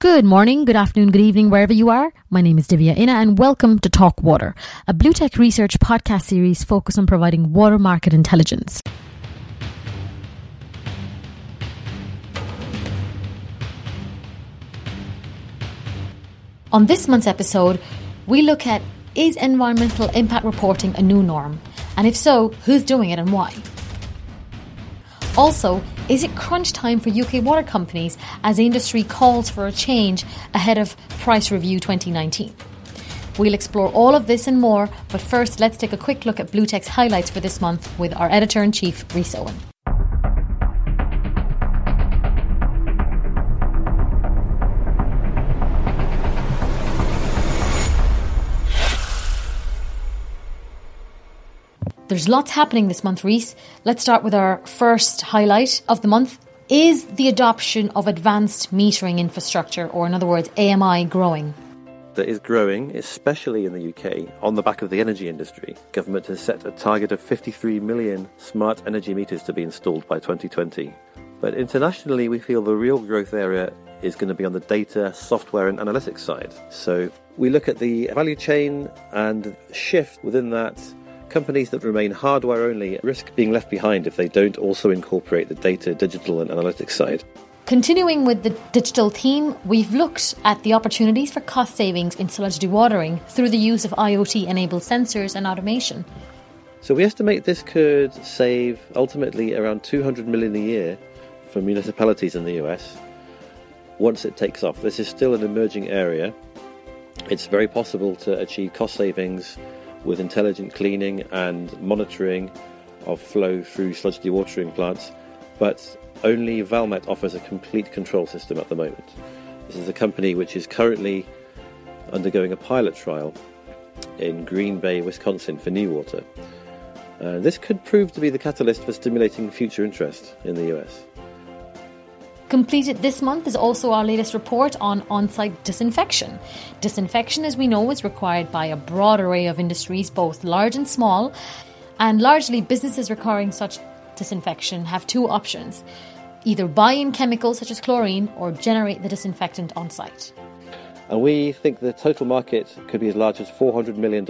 Good morning, good afternoon, good evening, wherever you are. My name is Divya Inna and welcome to Talk Water, a Blue Tech Research podcast series focused on providing water market intelligence. On this month's episode, we look at is environmental impact reporting a new norm? And if so, who's doing it and why? Also, is it crunch time for UK water companies as industry calls for a change ahead of Price Review 2019? We'll explore all of this and more, but first let's take a quick look at Bluetech's highlights for this month with our editor in chief, Rhys Owen. There's lots happening this month, Rhys. Let's start with our first highlight of the month. Is the adoption of advanced metering infrastructure, or in other words, AMI, growing? That is growing, especially in the UK, on the back of the energy industry. Government has set a target of 53 million smart energy meters to be installed by 2020. But internationally, we feel the real growth area is going to be on the data, software, and analytics side. So we look at the value chain and shift within that Companies that remain hardware only risk being left behind if they don't also incorporate the data, digital, and analytics side. Continuing with the digital theme, we've looked at the opportunities for cost savings in sludge dewatering through the use of IoT enabled sensors and automation. So we estimate this could save ultimately around 200 million a year for municipalities in the US once it takes off. This is still an emerging area. It's very possible to achieve cost savings with intelligent cleaning and monitoring of flow through sludge dewatering plants, but only Valmet offers a complete control system at the moment. This is a company which is currently undergoing a pilot trial in Green Bay, Wisconsin for NEW Water. Uh, this could prove to be the catalyst for stimulating future interest in the US. Completed this month is also our latest report on on site disinfection. Disinfection, as we know, is required by a broad array of industries, both large and small, and largely businesses requiring such disinfection have two options either buy in chemicals such as chlorine or generate the disinfectant on site. And we think the total market could be as large as $400 million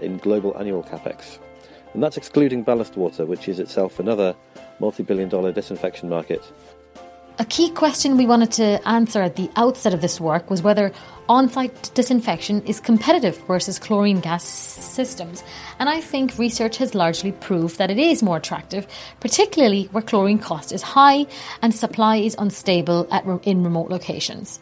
in global annual capex. And that's excluding ballast water, which is itself another multi billion dollar disinfection market a key question we wanted to answer at the outset of this work was whether on site disinfection is competitive versus chlorine gas systems. And I think research has largely proved that it is more attractive, particularly where chlorine cost is high and supply is unstable at, in remote locations.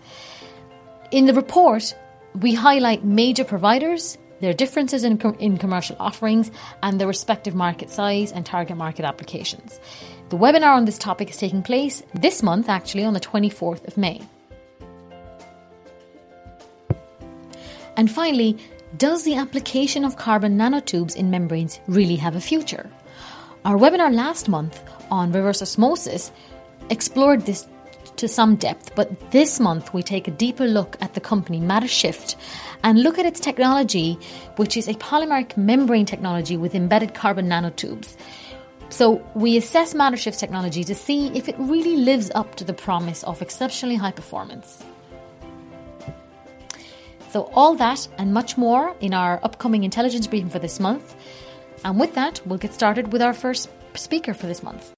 In the report, we highlight major providers, their differences in, com- in commercial offerings, and their respective market size and target market applications. The webinar on this topic is taking place this month, actually, on the 24th of May. And finally, does the application of carbon nanotubes in membranes really have a future? Our webinar last month on reverse osmosis explored this to some depth, but this month we take a deeper look at the company Mattershift and look at its technology, which is a polymeric membrane technology with embedded carbon nanotubes. So we assess Mattershift's technology to see if it really lives up to the promise of exceptionally high performance. So all that and much more in our upcoming intelligence briefing for this month. And with that, we'll get started with our first speaker for this month.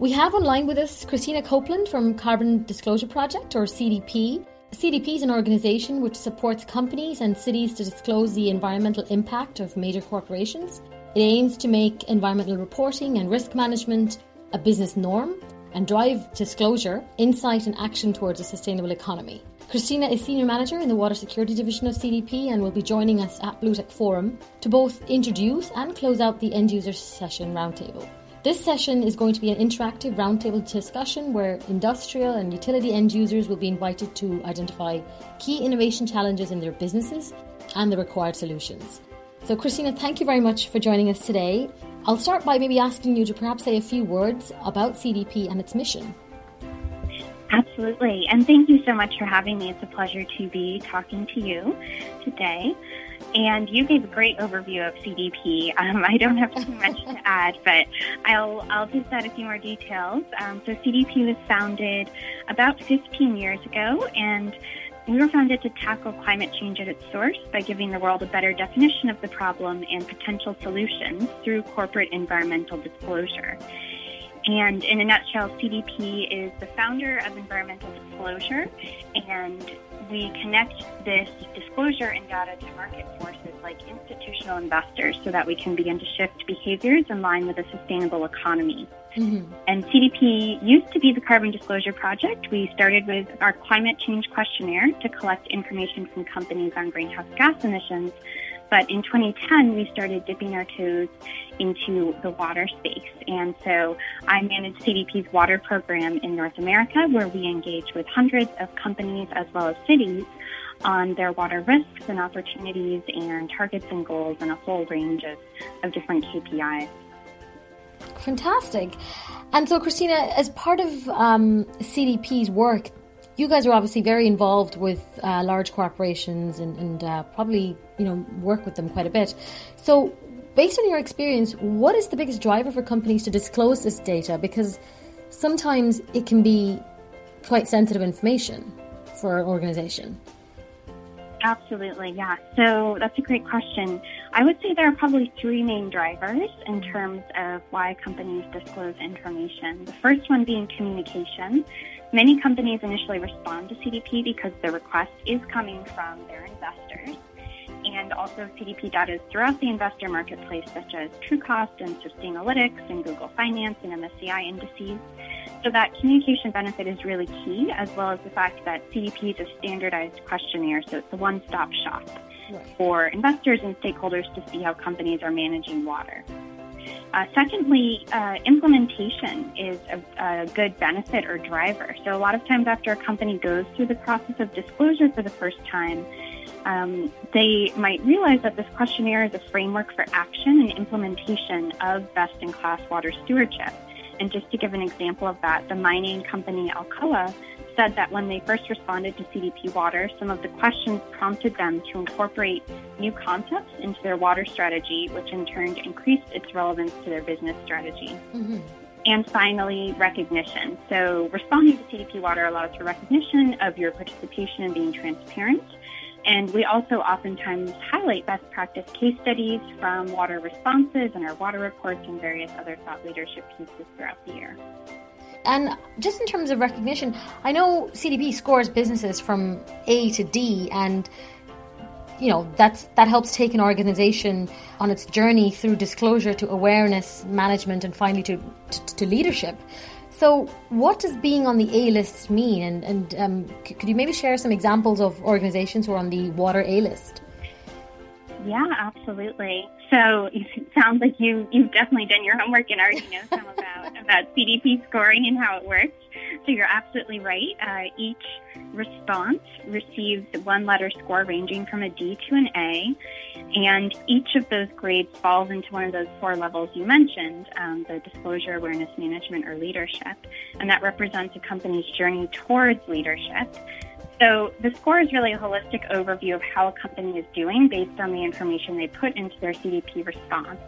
We have online with us Christina Copeland from Carbon Disclosure Project, or CDP. CDP is an organisation which supports companies and cities to disclose the environmental impact of major corporations. It aims to make environmental reporting and risk management a business norm and drive disclosure, insight, and action towards a sustainable economy. Christina is Senior Manager in the Water Security Division of CDP and will be joining us at Bluetech Forum to both introduce and close out the end user session roundtable. This session is going to be an interactive roundtable discussion where industrial and utility end users will be invited to identify key innovation challenges in their businesses and the required solutions. So, Christina, thank you very much for joining us today. I'll start by maybe asking you to perhaps say a few words about CDP and its mission. Absolutely. And thank you so much for having me. It's a pleasure to be talking to you today. And you gave a great overview of CDP. Um, I don't have too much to add, but I'll, I'll just add a few more details. Um, so CDP was founded about 15 years ago, and we were founded to tackle climate change at its source by giving the world a better definition of the problem and potential solutions through corporate environmental disclosure. And in a nutshell, CDP is the founder of environmental disclosure, and we connect this disclosure and data to market forces like institutional investors so that we can begin to shift behaviors in line with a sustainable economy. Mm-hmm. And CDP used to be the Carbon Disclosure Project. We started with our climate change questionnaire to collect information from companies on greenhouse gas emissions. But in 2010, we started dipping our toes into the water space. And so I manage CDP's water program in North America, where we engage with hundreds of companies as well as cities on their water risks and opportunities and targets and goals and a whole range of, of different KPIs. Fantastic. And so, Christina, as part of um, CDP's work, you guys are obviously very involved with uh, large corporations and, and uh, probably you know work with them quite a bit. So, based on your experience, what is the biggest driver for companies to disclose this data? Because sometimes it can be quite sensitive information for an organization. Absolutely, yeah. So that's a great question. I would say there are probably three main drivers in terms of why companies disclose information. The first one being communication. Many companies initially respond to CDP because the request is coming from their investors. And also CDP data is throughout the investor marketplace, such as Trucost and Sustainalytics and Google Finance and MSCI indices. So that communication benefit is really key, as well as the fact that CDP is a standardized questionnaire, so it's a one-stop shop right. for investors and stakeholders to see how companies are managing water. Uh, secondly, uh, implementation is a, a, good benefit or driver. So a lot of times after a company goes through the process of disclosure for the first time, um, they might realize that this questionnaire is a framework for action and implementation of best-in-class water stewardship. And just to give an example of that, the mining company Alcoa said that when they first responded to CDP water, some of the questions prompted them to incorporate new concepts into their water strategy, which in turn increased its relevance to their business strategy. Mm-hmm. And finally, recognition. So responding to CDP water allows for recognition of your participation and being transparent. And we also oftentimes highlight best practice case studies from water responses and our water reports and various other thought leadership pieces throughout the year. And just in terms of recognition, I know CDP scores businesses from A to D, and you know that's that helps take an organization on its journey through disclosure to awareness, management, and finally to to, to leadership. So, what does being on the A list mean? And, and um, could you maybe share some examples of organizations who are on the water A list? Yeah, absolutely. So it sounds like you you've definitely done your homework and already know some about about CDP scoring and how it works. So you're absolutely right. Uh, each response receives one letter score ranging from a D to an A, and each of those grades falls into one of those four levels you mentioned: um, the disclosure, awareness, management, or leadership, and that represents a company's journey towards leadership. So the score is really a holistic overview of how a company is doing based on the information they put into their CDP response.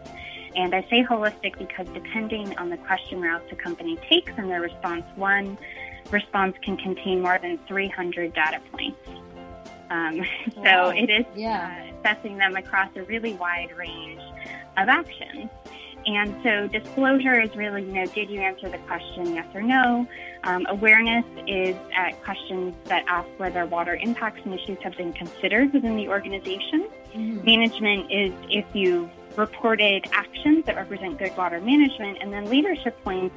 And I say holistic because depending on the question route the company takes in their response, one response can contain more than 300 data points. Um, so wow. it is yeah. uh, assessing them across a really wide range of actions. And so disclosure is really, you know, did you answer the question yes or no? Um, awareness is at questions that ask whether water impacts and issues have been considered within the organization. Mm-hmm. Management is if you've reported actions that represent good water management, and then leadership points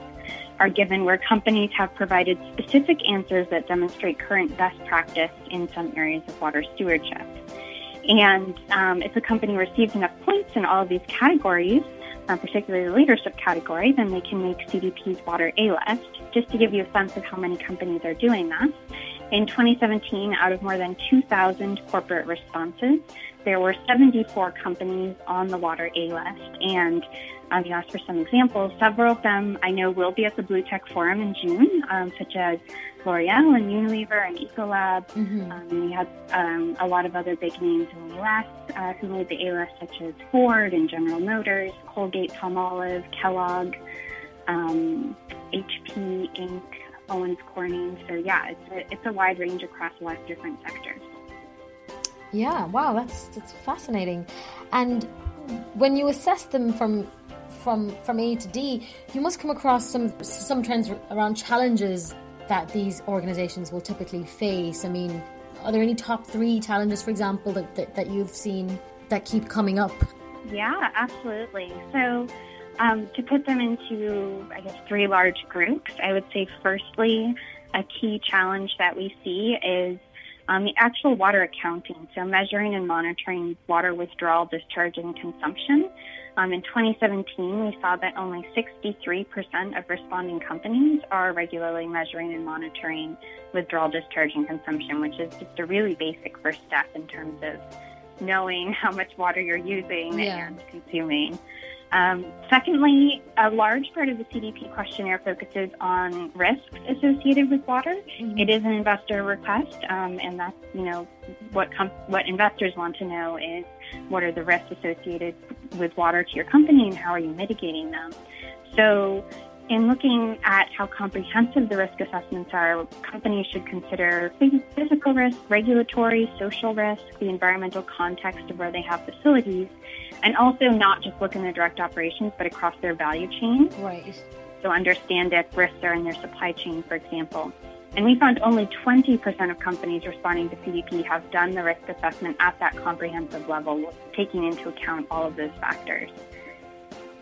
are given where companies have provided specific answers that demonstrate current best practice in some areas of water stewardship. And um, if a company receives enough points in all of these categories, uh, particularly the leadership category, then they can make CDP's Water A list. Just to give you a sense of how many companies are doing that. In 2017, out of more than 2,000 corporate responses, there were 74 companies on the Water A list, and um, you asked for some examples. Several of them I know will be at the Blue Tech Forum in June, um, such as L'Oreal and Unilever and Ecolab. Mm-hmm. Um, we had um, a lot of other big names in the U.S. Uh, who made the A list, such as Ford and General Motors, Colgate, Palmolive, Kellogg, HP um, Inc., Owens Corning. So yeah, it's a, it's a wide range across a lot of different sectors. Yeah, wow, that's that's fascinating. And when you assess them from from from A to D, you must come across some some trends around challenges that these organizations will typically face. I mean, are there any top three challenges, for example, that, that, that you've seen that keep coming up? Yeah, absolutely. So, um, to put them into, I guess, three large groups, I would say, firstly, a key challenge that we see is um, the actual water accounting. So, measuring and monitoring water withdrawal, discharge, and consumption. Um, in 2017, we saw that only 63% of responding companies are regularly measuring and monitoring withdrawal, discharge, and consumption, which is just a really basic first step in terms of knowing how much water you're using yeah. and consuming. Um, secondly, a large part of the CDP questionnaire focuses on risks associated with water. Mm-hmm. It is an investor request, um, and that's you know what com- what investors want to know is what are the risks associated with water to your company and how are you mitigating them. So, in looking at how comprehensive the risk assessments are, companies should consider physical risk, regulatory, social risk, the environmental context of where they have facilities, and also not just look in their direct operations, but across their value chain. Right. So understand if risks are in their supply chain, for example. And we found only 20% of companies responding to CDP have done the risk assessment at that comprehensive level, taking into account all of those factors.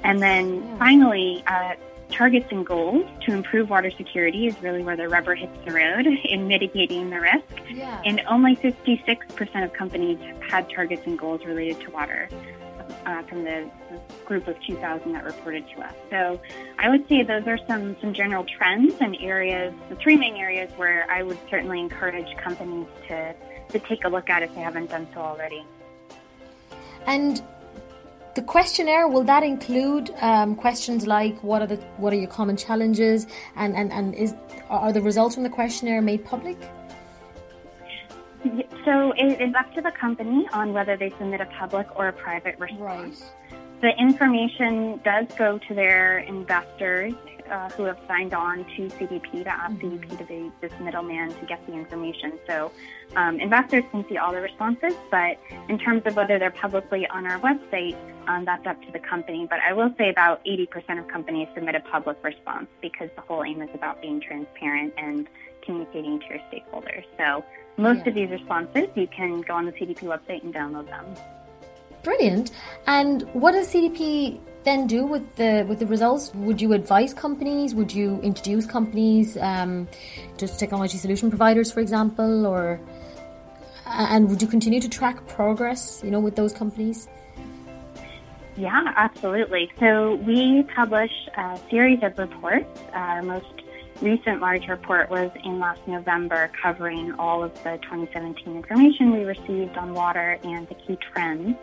And then yeah. finally, uh, targets and goals to improve water security is really where the rubber hits the road in mitigating the risk. Yeah. And only 56% of companies had targets and goals related to water uh, from the group of 2,000 that reported to us. So I would say those are some, some general trends and areas, the three main areas where I would certainly encourage companies to, to take a look at if they haven't done so already. And the questionnaire will that include um, questions like what are the what are your common challenges and, and, and is are the results from the questionnaire made public? So it is up to the company on whether they submit a public or a private response. Right. The information does go to their investors uh, who have signed on to CDP to ask mm-hmm. CDP to be this middleman to get the information. So um, investors can see all the responses, but in terms of whether they're publicly on our website, um, that's up to the company. But I will say about 80% of companies submit a public response because the whole aim is about being transparent and communicating to your stakeholders. So most yeah. of these responses, you can go on the CDP website and download them. Brilliant. And what does CDP then do with the with the results? Would you advise companies? Would you introduce companies, um, just technology solution providers, for example, or and would you continue to track progress? You know, with those companies. Yeah, absolutely. So we publish a series of reports. Our most recent large report was in last November covering all of the 2017 information we received on water and the key trends.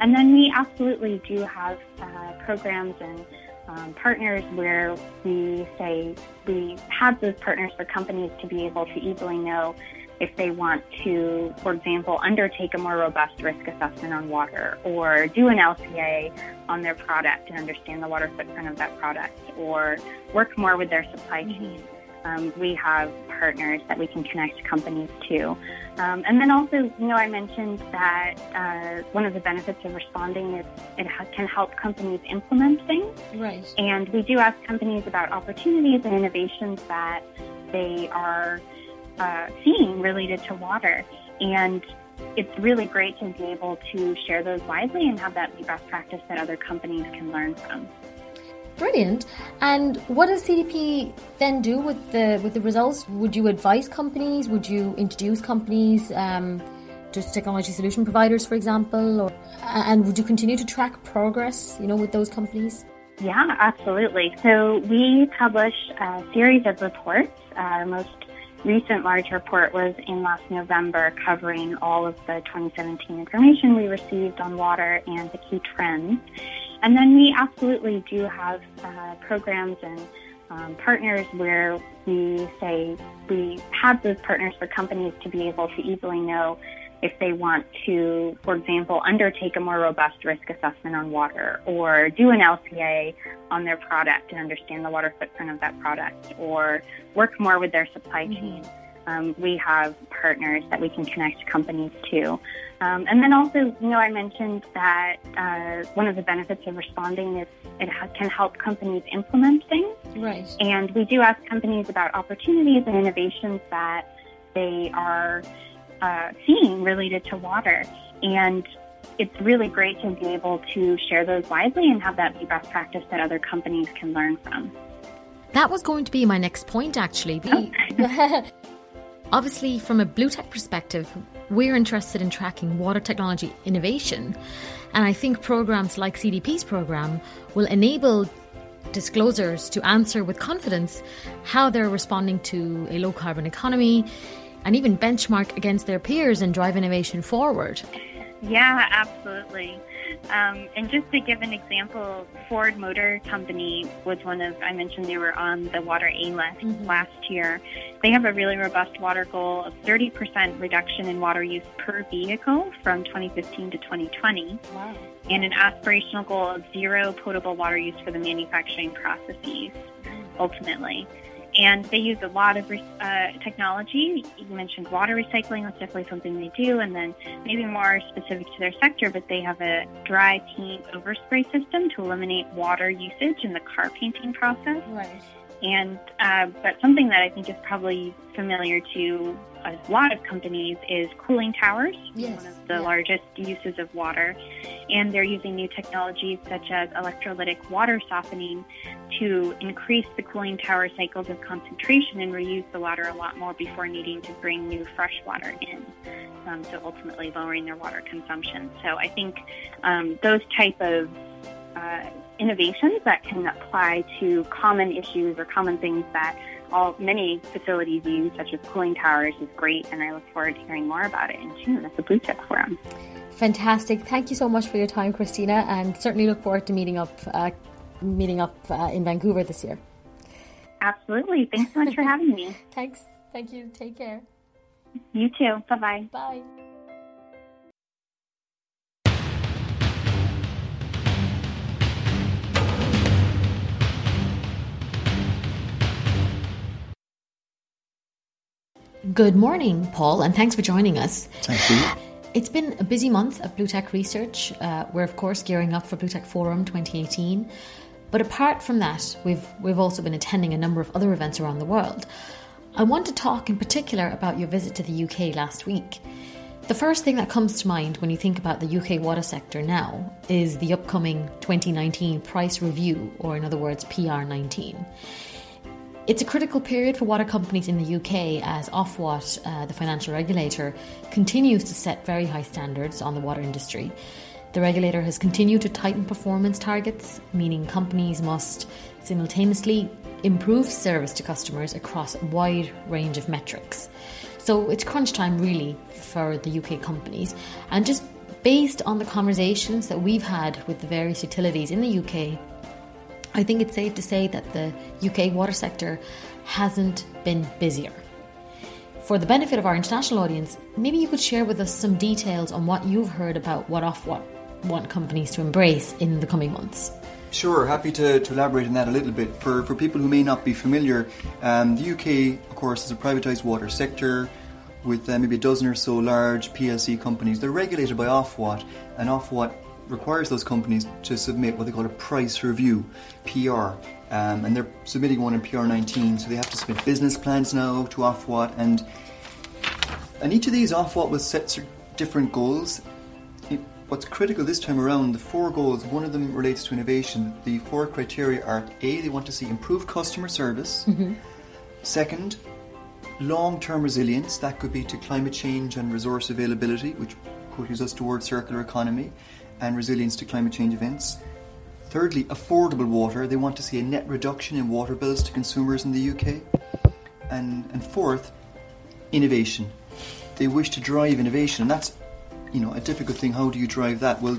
And then we absolutely do have uh, programs and um, partners where we say we have those partners for companies to be able to easily know if they want to, for example, undertake a more robust risk assessment on water or do an LCA on their product and understand the water footprint of that product or work more with their supply mm-hmm. chain. Um, we have partners that we can connect companies to. Um, and then also, you know, I mentioned that uh, one of the benefits of responding is it ha- can help companies implement things. Right. And we do ask companies about opportunities and innovations that they are uh, seeing related to water. And it's really great to be able to share those widely and have that be best practice that other companies can learn from. Brilliant. And what does CDP then do with the with the results? Would you advise companies? Would you introduce companies? Um, just technology solution providers, for example, or, and would you continue to track progress, you know, with those companies? Yeah, absolutely. So we publish a series of reports. Our most recent large report was in last November covering all of the 2017 information we received on water and the key trends. And then we absolutely do have uh, programs and um, partners where we say we have those partners for companies to be able to easily know if they want to, for example, undertake a more robust risk assessment on water or do an LCA on their product and understand the water footprint of that product or work more with their supply mm-hmm. chain. Um, we have partners that we can connect companies to. Um, and then also, you know, I mentioned that uh, one of the benefits of responding is it ha- can help companies implement things. Right. And we do ask companies about opportunities and innovations that they are uh, seeing related to water. And it's really great to be able to share those widely and have that be best practice that other companies can learn from. That was going to be my next point, actually. Oh. Obviously, from a blue tech perspective, we're interested in tracking water technology innovation. And I think programs like CDP's program will enable disclosures to answer with confidence how they're responding to a low carbon economy, and even benchmark against their peers and drive innovation forward. Yeah, absolutely. Um, and just to give an example, Ford Motor Company was one of, I mentioned they were on the Water A list mm-hmm. last year. They have a really robust water goal of 30% reduction in water use per vehicle from 2015 to 2020. Wow. And an aspirational goal of zero potable water use for the manufacturing processes, ultimately. And they use a lot of uh, technology. You mentioned water recycling, that's definitely something they do. And then maybe more specific to their sector, but they have a dry paint overspray system to eliminate water usage in the car painting process. Right. And uh, but something that I think is probably familiar to a lot of companies is cooling towers, yes. one of the yeah. largest uses of water. And they're using new technologies such as electrolytic water softening to increase the cooling tower cycles of concentration and reuse the water a lot more before needing to bring new fresh water in. Um, so ultimately lowering their water consumption. So I think um, those type of uh, innovations that can apply to common issues or common things that all many facilities use, such as cooling towers, is great, and I look forward to hearing more about it in June at the BlueTech Forum. Fantastic! Thank you so much for your time, Christina, and certainly look forward to meeting up, uh, meeting up uh, in Vancouver this year. Absolutely! Thanks so much for having me. Thanks. Thank you. Take care. You too. Bye-bye. Bye. Good morning, Paul, and thanks for joining us. Thank you. It's been a busy month at BlueTech Research. Uh, we're, of course, gearing up for BlueTech Forum 2018. But apart from that, we've, we've also been attending a number of other events around the world. I want to talk in particular about your visit to the UK last week. The first thing that comes to mind when you think about the UK water sector now is the upcoming 2019 price review, or in other words, PR19. It's a critical period for water companies in the UK as Ofwat, uh, the financial regulator, continues to set very high standards on the water industry. The regulator has continued to tighten performance targets, meaning companies must simultaneously improve service to customers across a wide range of metrics. So it's crunch time really for the UK companies. And just based on the conversations that we've had with the various utilities in the UK I think it's safe to say that the UK water sector hasn't been busier. For the benefit of our international audience, maybe you could share with us some details on what you've heard about what Ofwat want companies to embrace in the coming months. Sure, happy to, to elaborate on that a little bit. For, for people who may not be familiar, um, the UK, of course, is a privatised water sector with uh, maybe a dozen or so large PLC companies. They're regulated by Ofwat, and Ofwat requires those companies to submit what they call a price review, PR. Um, and they're submitting one in PR19, so they have to submit business plans now to Ofwat, and and each of these Ofwat will set different goals. What's critical this time around, the four goals, one of them relates to innovation. The four criteria are A, they want to see improved customer service. Mm-hmm. Second, long term resilience, that could be to climate change and resource availability, which pushes us towards circular economy and resilience to climate change events. Thirdly, affordable water. They want to see a net reduction in water bills to consumers in the UK. And, and fourth, innovation. They wish to drive innovation, and that's you know a difficult thing. How do you drive that? Well,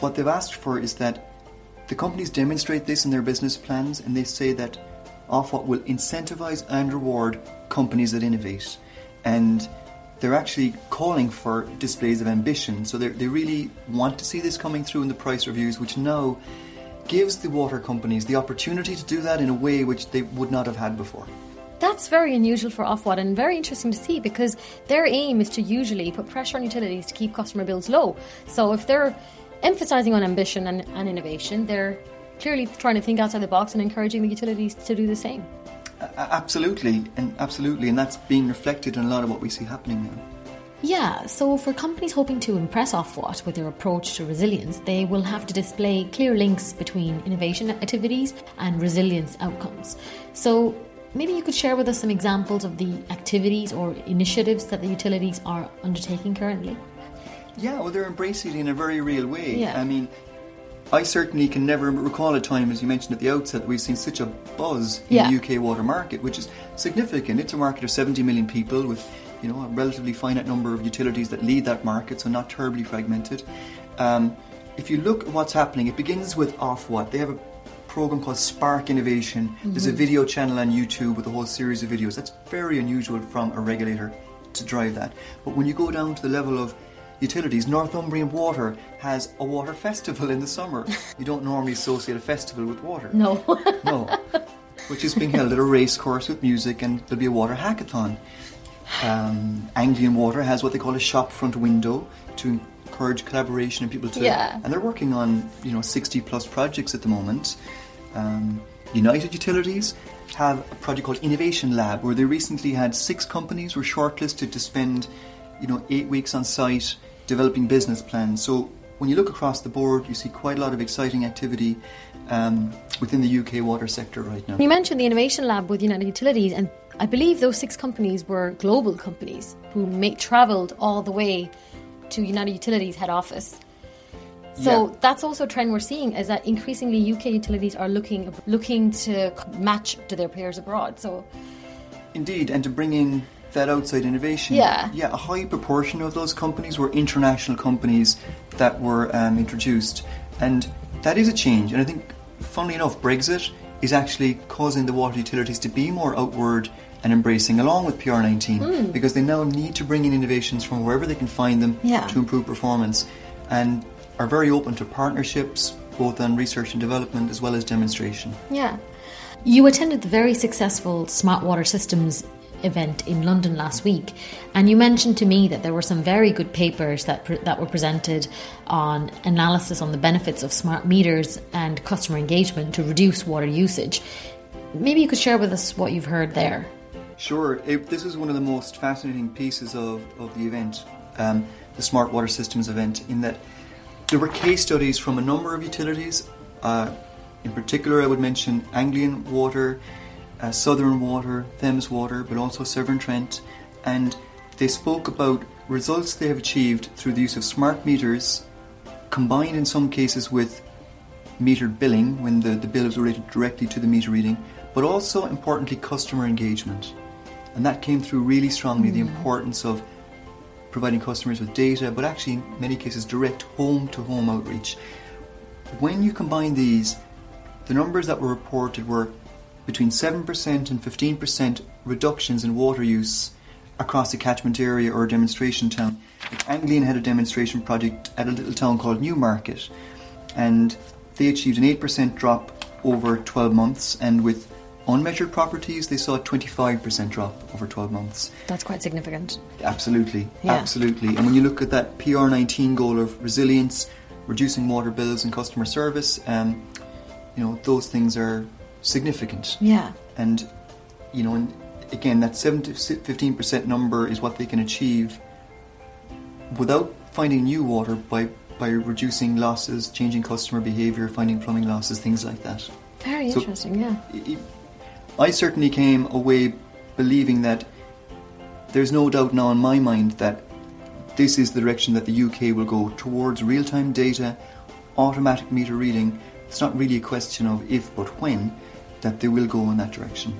what they've asked for is that the companies demonstrate this in their business plans, and they say that Ofwat will incentivize and reward companies that innovate, and they're actually calling for displays of ambition. So they really want to see this coming through in the price reviews, which now gives the water companies the opportunity to do that in a way which they would not have had before. That's very unusual for Ofwat and very interesting to see because their aim is to usually put pressure on utilities to keep customer bills low. So if they're emphasising on ambition and, and innovation, they're clearly trying to think outside the box and encouraging the utilities to do the same. Absolutely, and absolutely, and that's being reflected in a lot of what we see happening now. Yeah, so for companies hoping to impress Ofwat with their approach to resilience, they will have to display clear links between innovation activities and resilience outcomes. So maybe you could share with us some examples of the activities or initiatives that the utilities are undertaking currently. Yeah, well, they're embracing it in a very real way. Yeah. I mean, I certainly can never recall a time, as you mentioned at the outset, that we've seen such a buzz in yeah. the UK water market, which is significant. It's a market of 70 million people with, you know, a relatively finite number of utilities that lead that market, so not terribly fragmented. Um, if you look at what's happening, it begins with Ofwat. They have a program called Spark Innovation. Mm-hmm. There's a video channel on YouTube with a whole series of videos. That's very unusual from a regulator to drive that. But when you go down to the level of utilities, Northumbrian Water has a water festival in the summer. You don't normally associate a festival with water. No. no. Which is being held at a race course with music, and there'll be a water hackathon. Um, Anglian Water has what they call a shop front window to encourage collaboration and people to. Yeah. And they're working on you know 60 plus projects at the moment. Um, United Utilities have a project called Innovation Lab, where they recently had six companies were shortlisted to spend you know eight weeks on site developing business plans. So when you look across the board, you see quite a lot of exciting activity um, within the UK water sector right now. You mentioned the Innovation Lab with United Utilities, and I believe those six companies were global companies who make, travelled all the way to United Utilities head office. So yeah. that's also a trend we're seeing is that increasingly UK utilities are looking looking to match to their peers abroad. So indeed, and to bring in that outside innovation. Yeah. Yeah, a high proportion of those companies were international companies that were um, introduced. And that is a change. And I think, funnily enough, Brexit is actually causing the water utilities to be more outward and embracing along with PR19 mm. because they now need to bring in innovations from wherever they can find them yeah. to improve performance and are very open to partnerships both on research and development as well as demonstration. Yeah. You attended the very successful Smart Water Systems event in London last week, and you mentioned to me that there were some very good papers that pre- that were presented on analysis on the benefits of smart meters and customer engagement to reduce water usage. Maybe you could share with us what you've heard there. Sure, it, this is one of the most fascinating pieces of, of the event, um, the Smart Water Systems event, in that there were case studies from a number of utilities. Uh, in particular, I would mention Anglian Water, uh, Southern Water, Thames Water, but also Severn Trent, and they spoke about results they have achieved through the use of smart meters, combined in some cases with metered billing when the, the bill is related directly to the meter reading, but also importantly customer engagement. And that came through really strongly mm. the importance of providing customers with data, but actually in many cases direct home to home outreach. When you combine these, the numbers that were reported were between 7% and 15% reductions in water use across a catchment area or a demonstration town. Anglian had a demonstration project at a little town called Newmarket, and they achieved an 8% drop over 12 months, and with unmeasured properties, they saw a 25% drop over 12 months. That's quite significant. Absolutely, yeah. absolutely. And when you look at that PR19 goal of resilience, reducing water bills and customer service, um, you know, those things are significant. Yeah. And, you know, and again, that 7 to 15% number is what they can achieve without finding new water by, by reducing losses, changing customer behaviour, finding plumbing losses, things like that. Very so interesting, yeah. It, I certainly came away believing that there's no doubt now in my mind that this is the direction that the UK will go towards real time data, automatic meter reading. It's not really a question of if but when that they will go in that direction.